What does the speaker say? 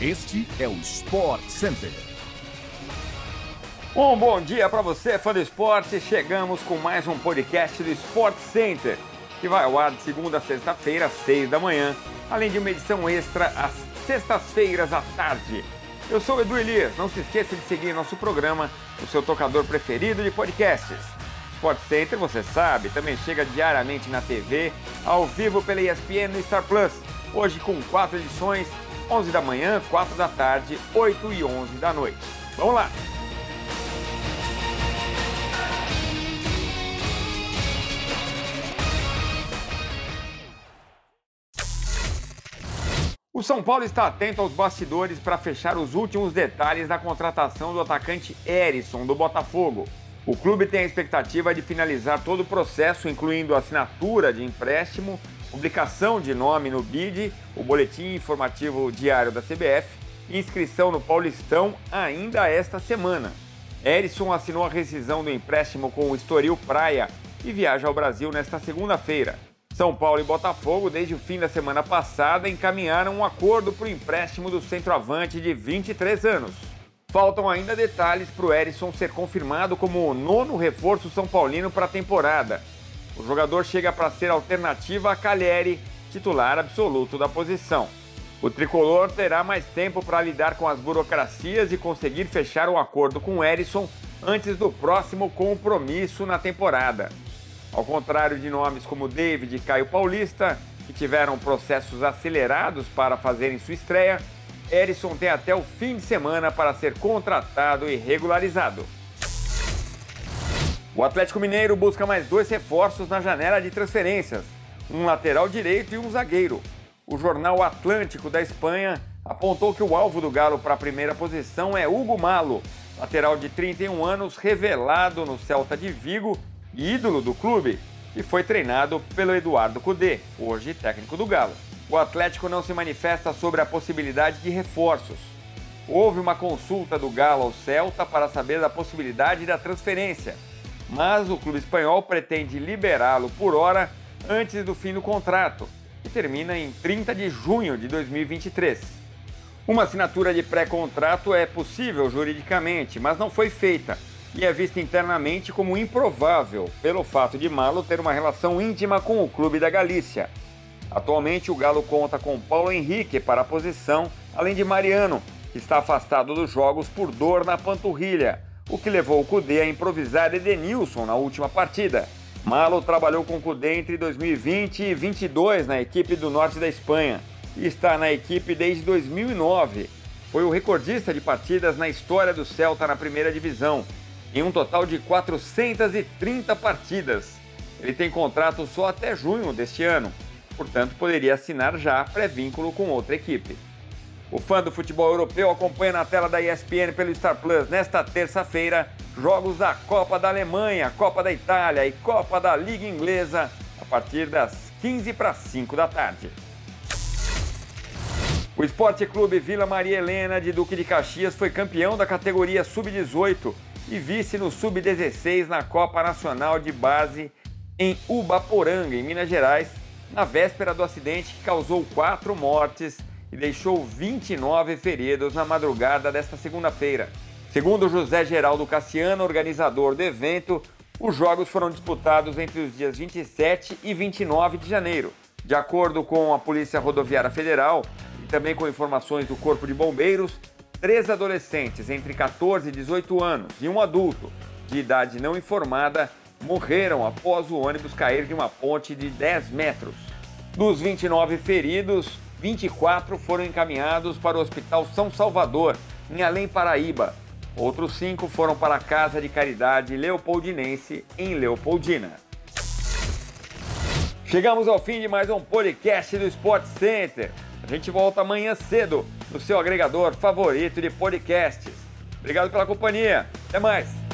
Este é o Sport Center. Um bom dia para você, fã do esporte. Chegamos com mais um podcast do Sport Center, que vai ao ar de segunda a sexta-feira, às seis da manhã, além de uma edição extra às sextas-feiras à tarde. Eu sou o Edu Elias. Não se esqueça de seguir nosso programa no seu tocador preferido de podcasts. Sport Center, você sabe, também chega diariamente na TV, ao vivo pela ESPN no Star Plus. Hoje com quatro edições 11 da manhã, 4 da tarde, 8 e 11 da noite. Vamos lá! O São Paulo está atento aos bastidores para fechar os últimos detalhes da contratação do atacante Erisson do Botafogo. O clube tem a expectativa de finalizar todo o processo, incluindo assinatura de empréstimo publicação de nome no BID, o Boletim Informativo Diário da CBF, e inscrição no Paulistão ainda esta semana. Erisson assinou a rescisão do empréstimo com o Estoril Praia e viaja ao Brasil nesta segunda-feira. São Paulo e Botafogo, desde o fim da semana passada, encaminharam um acordo para o empréstimo do centroavante de 23 anos. Faltam ainda detalhes para o Erisson ser confirmado como o nono reforço são paulino para a temporada o jogador chega para ser alternativa a Cagliari, titular absoluto da posição. O tricolor terá mais tempo para lidar com as burocracias e conseguir fechar um acordo com Erisson antes do próximo compromisso na temporada. Ao contrário de nomes como David e Caio Paulista, que tiveram processos acelerados para fazerem sua estreia, Erisson tem até o fim de semana para ser contratado e regularizado. O Atlético Mineiro busca mais dois reforços na janela de transferências, um lateral direito e um zagueiro. O jornal Atlântico da Espanha apontou que o alvo do Galo para a primeira posição é Hugo Malo, lateral de 31 anos, revelado no Celta de Vigo e ídolo do clube, e foi treinado pelo Eduardo Cudê, hoje técnico do Galo. O Atlético não se manifesta sobre a possibilidade de reforços. Houve uma consulta do Galo ao Celta para saber da possibilidade da transferência mas o clube espanhol pretende liberá-lo por hora antes do fim do contrato, que termina em 30 de junho de 2023. Uma assinatura de pré-contrato é possível juridicamente, mas não foi feita e é vista internamente como improvável pelo fato de Malo ter uma relação íntima com o clube da Galícia. Atualmente, o Galo conta com Paulo Henrique para a posição, além de Mariano, que está afastado dos jogos por dor na panturrilha o que levou o Cudê a improvisar Edenilson na última partida. Malo trabalhou com o Cudê entre 2020 e 2022 na equipe do norte da Espanha e está na equipe desde 2009. Foi o recordista de partidas na história do Celta na primeira divisão, em um total de 430 partidas. Ele tem contrato só até junho deste ano, portanto poderia assinar já pré-vínculo com outra equipe. O fã do futebol europeu acompanha na tela da ESPN pelo Star Plus nesta terça-feira jogos da Copa da Alemanha, Copa da Itália e Copa da Liga Inglesa a partir das 15 para 5 da tarde. O Esporte Clube Vila Maria Helena de Duque de Caxias foi campeão da categoria Sub-18 e vice no Sub-16 na Copa Nacional de Base em Ubaporanga, em Minas Gerais, na véspera do acidente que causou quatro mortes e deixou 29 feridos na madrugada desta segunda-feira. Segundo José Geraldo Cassiano, organizador do evento, os jogos foram disputados entre os dias 27 e 29 de janeiro. De acordo com a Polícia Rodoviária Federal e também com informações do Corpo de Bombeiros, três adolescentes entre 14 e 18 anos e um adulto de idade não informada morreram após o ônibus cair de uma ponte de 10 metros. Dos 29 feridos, 24 foram encaminhados para o Hospital São Salvador, em Além Paraíba. Outros cinco foram para a Casa de Caridade Leopoldinense, em Leopoldina. Chegamos ao fim de mais um podcast do Sport Center. A gente volta amanhã cedo no seu agregador favorito de podcasts. Obrigado pela companhia. Até mais.